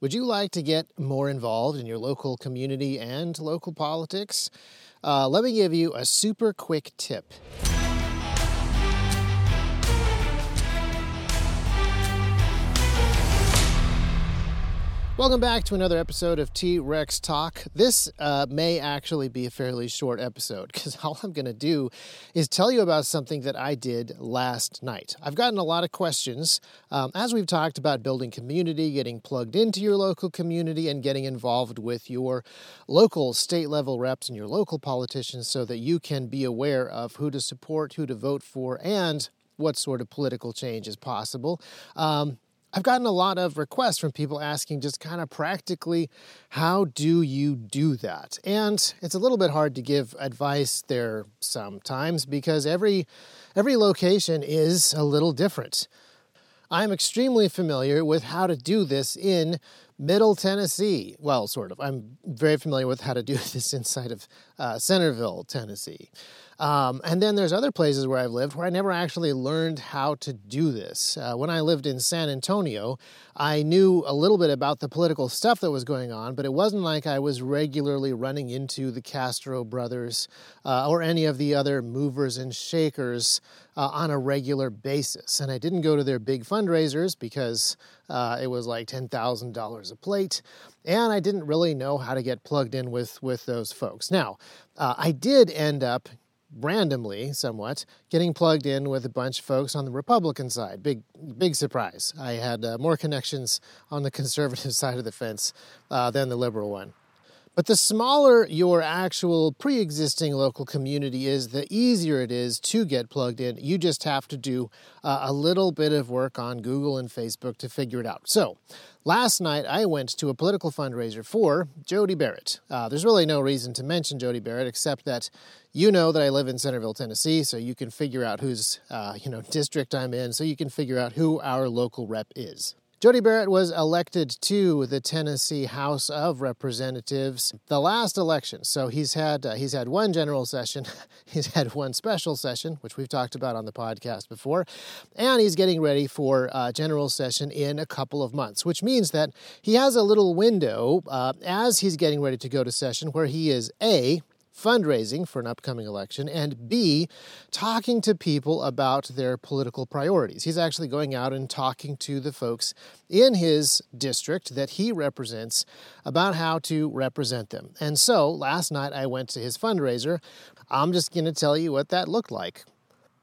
Would you like to get more involved in your local community and local politics? Uh, let me give you a super quick tip. Welcome back to another episode of T Rex Talk. This uh, may actually be a fairly short episode because all I'm going to do is tell you about something that I did last night. I've gotten a lot of questions um, as we've talked about building community, getting plugged into your local community, and getting involved with your local state level reps and your local politicians so that you can be aware of who to support, who to vote for, and what sort of political change is possible. Um, I've gotten a lot of requests from people asking just kind of practically, how do you do that? And it's a little bit hard to give advice there sometimes because every every location is a little different. I'm extremely familiar with how to do this in Middle Tennessee. Well, sort of. I'm very familiar with how to do this inside of uh, Centerville, Tennessee. Um, and then there's other places where I've lived where I never actually learned how to do this. Uh, when I lived in San Antonio, I knew a little bit about the political stuff that was going on, but it wasn't like I was regularly running into the Castro brothers uh, or any of the other movers and shakers uh, on a regular basis. And I didn't go to their big fundraisers because uh, it was like $10,000 a plate. And I didn't really know how to get plugged in with, with those folks. Now, uh, I did end up randomly somewhat getting plugged in with a bunch of folks on the republican side. Big big surprise. I had uh, more connections on the conservative side of the fence uh, than the liberal one but the smaller your actual pre existing local community is, the easier it is to get plugged in. You just have to do uh, a little bit of work on Google and Facebook to figure it out. So, last night I went to a political fundraiser for Jody Barrett. Uh, there's really no reason to mention Jody Barrett except that you know that I live in Centerville, Tennessee, so you can figure out whose uh, you know district I'm in, so you can figure out who our local rep is. Jody Barrett was elected to the Tennessee House of Representatives the last election. So he's had uh, he's had one general session, he's had one special session, which we've talked about on the podcast before, and he's getting ready for uh, general session in a couple of months, which means that he has a little window uh, as he's getting ready to go to session where he is a fundraising for an upcoming election, and B, talking to people about their political priorities. He's actually going out and talking to the folks in his district that he represents about how to represent them. And so last night I went to his fundraiser. I'm just going to tell you what that looked like.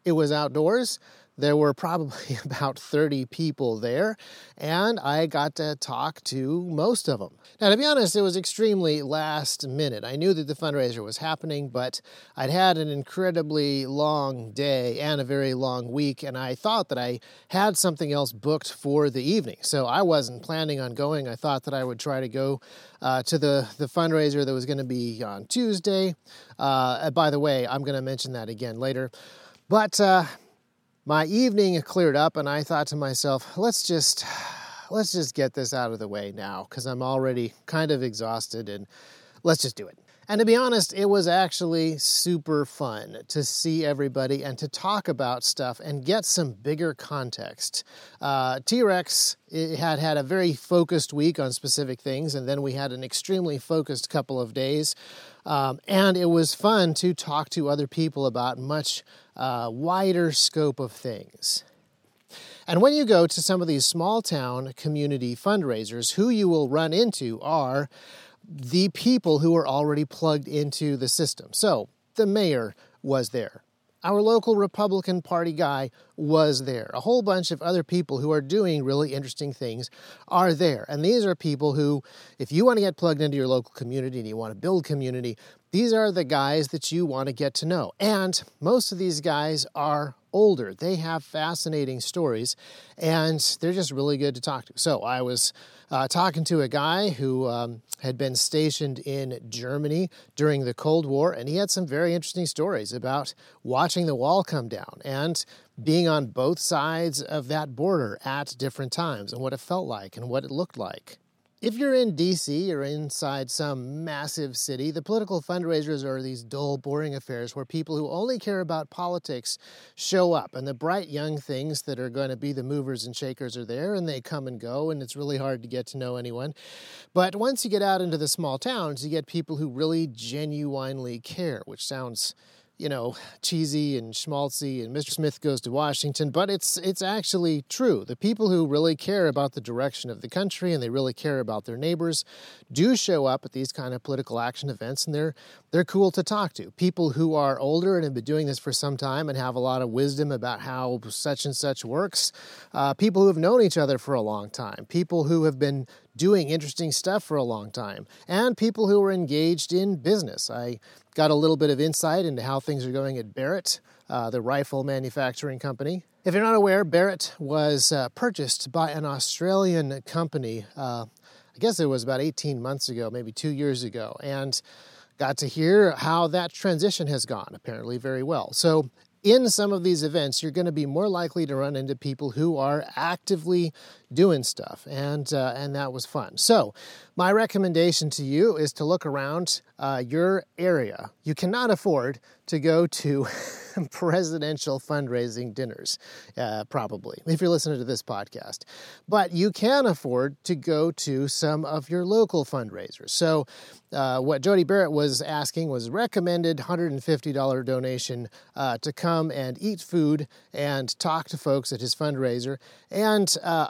It was outdoors. There were probably about 30 people there, and I got to talk to most of them. Now, to be honest, it was extremely last minute. I knew that the fundraiser was happening, but I'd had an incredibly long day and a very long week, and I thought that I had something else booked for the evening. So I wasn't planning on going. I thought that I would try to go uh, to the, the fundraiser that was going to be on Tuesday. Uh, by the way, I'm going to mention that again later. But uh, my evening cleared up and I thought to myself, let's just let's just get this out of the way now because I'm already kind of exhausted and let's just do it. And to be honest, it was actually super fun to see everybody and to talk about stuff and get some bigger context. Uh, T Rex had had a very focused week on specific things, and then we had an extremely focused couple of days. Um, and it was fun to talk to other people about much uh, wider scope of things. And when you go to some of these small town community fundraisers, who you will run into are the people who are already plugged into the system. So the mayor was there. Our local Republican Party guy was there. A whole bunch of other people who are doing really interesting things are there. And these are people who, if you want to get plugged into your local community and you want to build community, these are the guys that you want to get to know. And most of these guys are older. They have fascinating stories and they're just really good to talk to. So I was uh, talking to a guy who um, had been stationed in Germany during the Cold War, and he had some very interesting stories about watching the wall come down and being on both sides of that border at different times and what it felt like and what it looked like. if you're in DC or inside some massive city, the political fundraisers are these dull, boring affairs where people who only care about politics show up, and the bright young things that are going to be the movers and shakers are there, and they come and go, and it's really hard to get to know anyone. But once you get out into the small towns, you get people who really genuinely care, which sounds you know, cheesy and schmaltzy and Mr. Smith goes to Washington, but it's it's actually true. The people who really care about the direction of the country and they really care about their neighbors do show up at these kind of political action events and they're they're cool to talk to. People who are older and have been doing this for some time and have a lot of wisdom about how such and such works. Uh, people who have known each other for a long time. People who have been doing interesting stuff for a long time, and people who are engaged in business. I got a little bit of insight into how things are going at Barrett, uh, the rifle manufacturing company. If you're not aware, Barrett was uh, purchased by an Australian company. Uh, I guess it was about 18 months ago, maybe two years ago, and got to hear how that transition has gone, apparently very well. So, in some of these events, you're going to be more likely to run into people who are actively doing stuff, and uh, and that was fun. So, my recommendation to you is to look around uh, your area. You cannot afford to go to presidential fundraising dinners, uh, probably if you're listening to this podcast, but you can afford to go to some of your local fundraisers. So, uh, what Jody Barrett was asking was recommended $150 donation uh, to come and eat food and talk to folks at his fundraiser, and uh,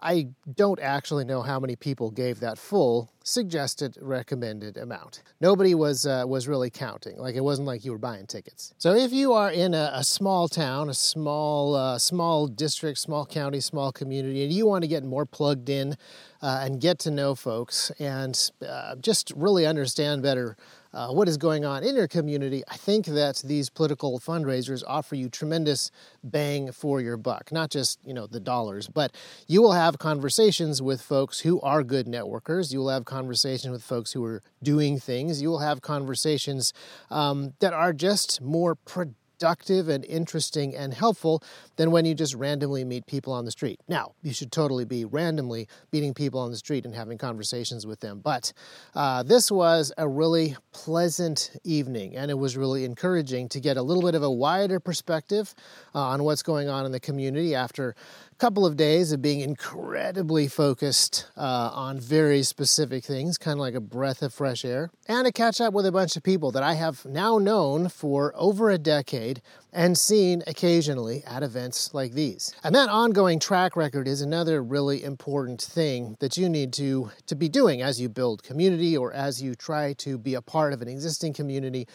Don't actually know how many people gave that full suggested recommended amount. Nobody was uh, was really counting. Like it wasn't like you were buying tickets. So if you are in a, a small town, a small uh, small district, small county, small community, and you want to get more plugged in uh, and get to know folks and uh, just really understand better uh, what is going on in your community, I think that these political fundraisers offer you tremendous bang for your buck. Not just you know the dollars, but you will have conversations with folks who are good networkers. You will have conversations with folks who are doing things. You will have conversations um, that are just more productive productive and interesting and helpful than when you just randomly meet people on the street. Now, you should totally be randomly meeting people on the street and having conversations with them. But uh, this was a really pleasant evening, and it was really encouraging to get a little bit of a wider perspective uh, on what's going on in the community after couple of days of being incredibly focused uh, on very specific things, kind of like a breath of fresh air, and to catch up with a bunch of people that I have now known for over a decade and seen occasionally at events like these. And that ongoing track record is another really important thing that you need to, to be doing as you build community or as you try to be a part of an existing community.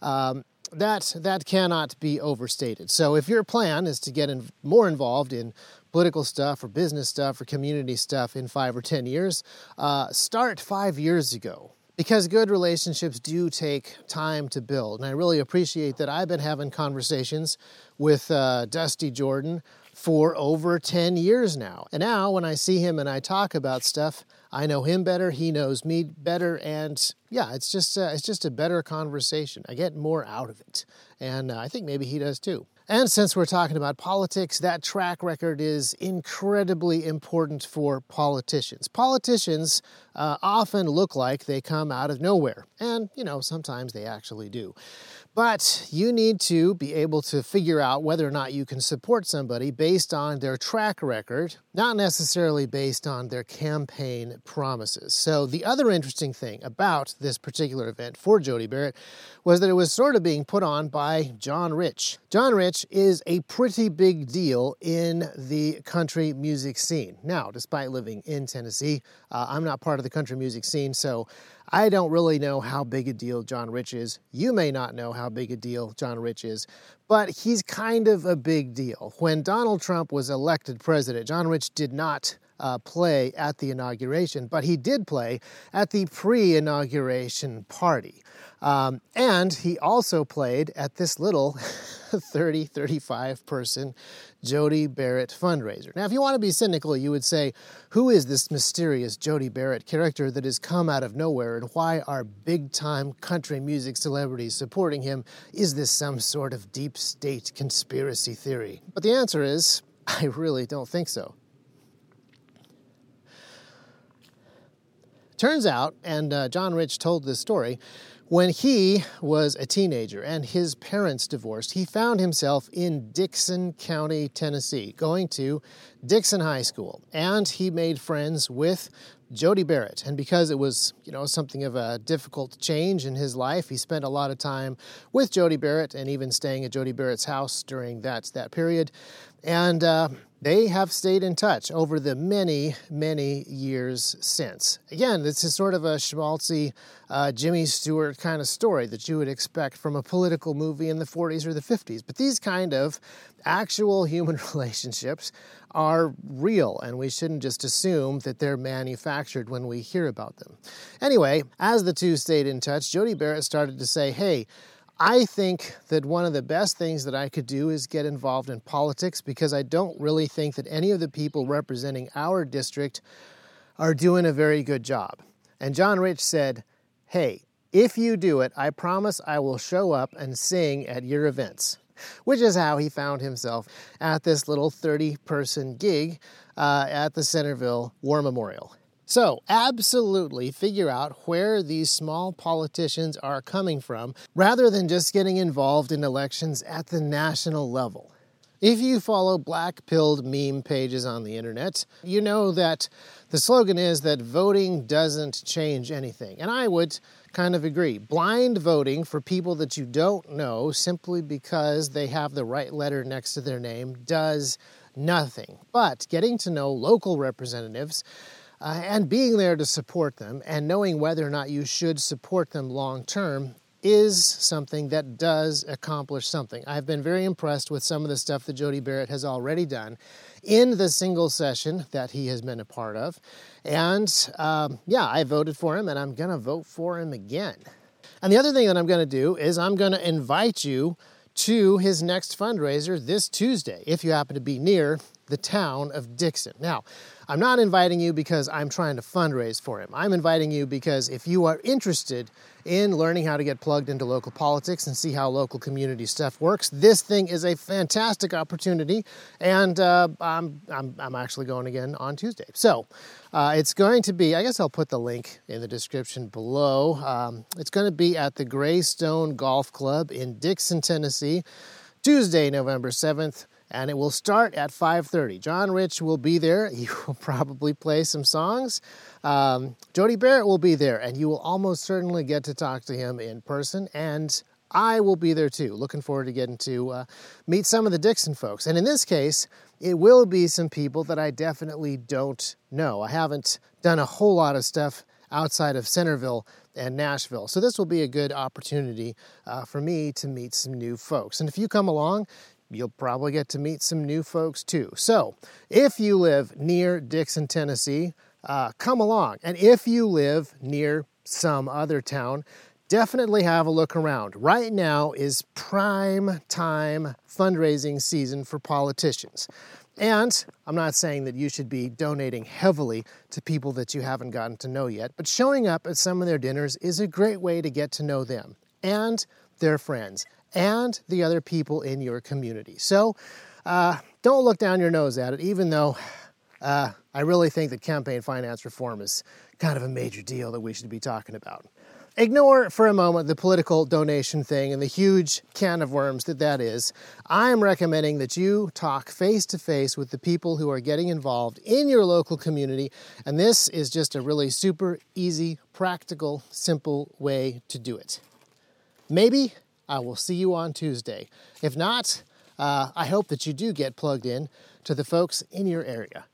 Um, that that cannot be overstated. So if your plan is to get in, more involved in political stuff or business stuff or community stuff in five or 10 years, uh, start five years ago. Because good relationships do take time to build. And I really appreciate that I've been having conversations with uh, Dusty Jordan for over 10 years now. And now when I see him and I talk about stuff, I know him better, he knows me better, and yeah, it's just uh, it's just a better conversation. I get more out of it, and uh, I think maybe he does too. And since we're talking about politics, that track record is incredibly important for politicians. Politicians uh, often look like they come out of nowhere, and you know, sometimes they actually do. But you need to be able to figure out whether or not you can support somebody based on their track record, not necessarily based on their campaign promises. So, the other interesting thing about this particular event for Jody Barrett was that it was sort of being put on by John Rich. John Rich is a pretty big deal in the country music scene. Now, despite living in Tennessee, uh, I'm not part of the country music scene, so I don't really know how big a deal John Rich is. You may not know how big a deal John Rich is, but he's kind of a big deal. When Donald Trump was elected president, John Rich did not uh, play at the inauguration, but he did play at the pre inauguration party. Um, and he also played at this little 30, 35 person Jody Barrett fundraiser. Now, if you want to be cynical, you would say, who is this mysterious Jody Barrett character that has come out of nowhere, and why are big time country music celebrities supporting him? Is this some sort of deep state conspiracy theory? But the answer is, I really don't think so. Turns out, and uh, John Rich told this story, when he was a teenager and his parents divorced, he found himself in Dickson County, Tennessee, going to Dickson High School. And he made friends with Jody Barrett. And because it was, you know, something of a difficult change in his life, he spent a lot of time with Jody Barrett and even staying at Jody Barrett's house during that, that period. And uh, they have stayed in touch over the many, many years since. Again, this is sort of a schmaltzy uh, Jimmy Stewart kind of story that you would expect from a political movie in the 40s or the 50s. But these kind of actual human relationships are real, and we shouldn't just assume that they're manufactured when we hear about them. Anyway, as the two stayed in touch, Jody Barrett started to say, hey, I think that one of the best things that I could do is get involved in politics because I don't really think that any of the people representing our district are doing a very good job. And John Rich said, Hey, if you do it, I promise I will show up and sing at your events. Which is how he found himself at this little 30 person gig uh, at the Centerville War Memorial. So, absolutely figure out where these small politicians are coming from rather than just getting involved in elections at the national level. If you follow black pilled meme pages on the internet, you know that the slogan is that voting doesn't change anything. And I would kind of agree. Blind voting for people that you don't know simply because they have the right letter next to their name does nothing. But getting to know local representatives uh, and being there to support them and knowing whether or not you should support them long term is something that does accomplish something. I've been very impressed with some of the stuff that Jody Barrett has already done in the single session that he has been a part of. And um, yeah, I voted for him and I'm going to vote for him again. And the other thing that I'm going to do is I'm going to invite you to his next fundraiser this Tuesday if you happen to be near the town of Dickson. Now, I'm not inviting you because I'm trying to fundraise for him. I'm inviting you because if you are interested in learning how to get plugged into local politics and see how local community stuff works, this thing is a fantastic opportunity. And uh, I'm, I'm, I'm, actually going again on Tuesday. So uh, it's going to be, I guess I'll put the link in the description below. Um, it's going to be at the Greystone Golf Club in Dickson, Tennessee, Tuesday, November 7th and it will start at 5.30 john rich will be there. He will probably play some songs. Um, jody barrett will be there and you will almost certainly get to talk to him in person and i will be there too. Looking forward to getting to uh, meet some of the Dickson folks. And in this case it will be some people that i definitely don't know. I haven't done a whole lot of stuff outside of centerville and Nashville. So, this will be a good opportunity uh, for me to meet some new folks. And if you come along, you'll probably get to meet some new folks too. So, if you live near Dickson, Tennessee, uh, come along. And if you live near some other town, definitely have a look around. Right now is prime time fundraising season for politicians. And I'm not saying that you should be donating heavily to people that you haven't gotten to know yet, but showing up at some of their dinners is a great way to get to know them and their friends and the other people in your community. So uh, don't look down your nose at it, even though uh, I really think that campaign finance reform is kind of a major deal that we should be talking about. Ignore for a moment the political donation thing and the huge can of worms that that is. I am recommending that you talk face to face with the people who are getting involved in your local community, and this is just a really super easy, practical, simple way to do it. Maybe I will see you on Tuesday. If not, uh, I hope that you do get plugged in to the folks in your area.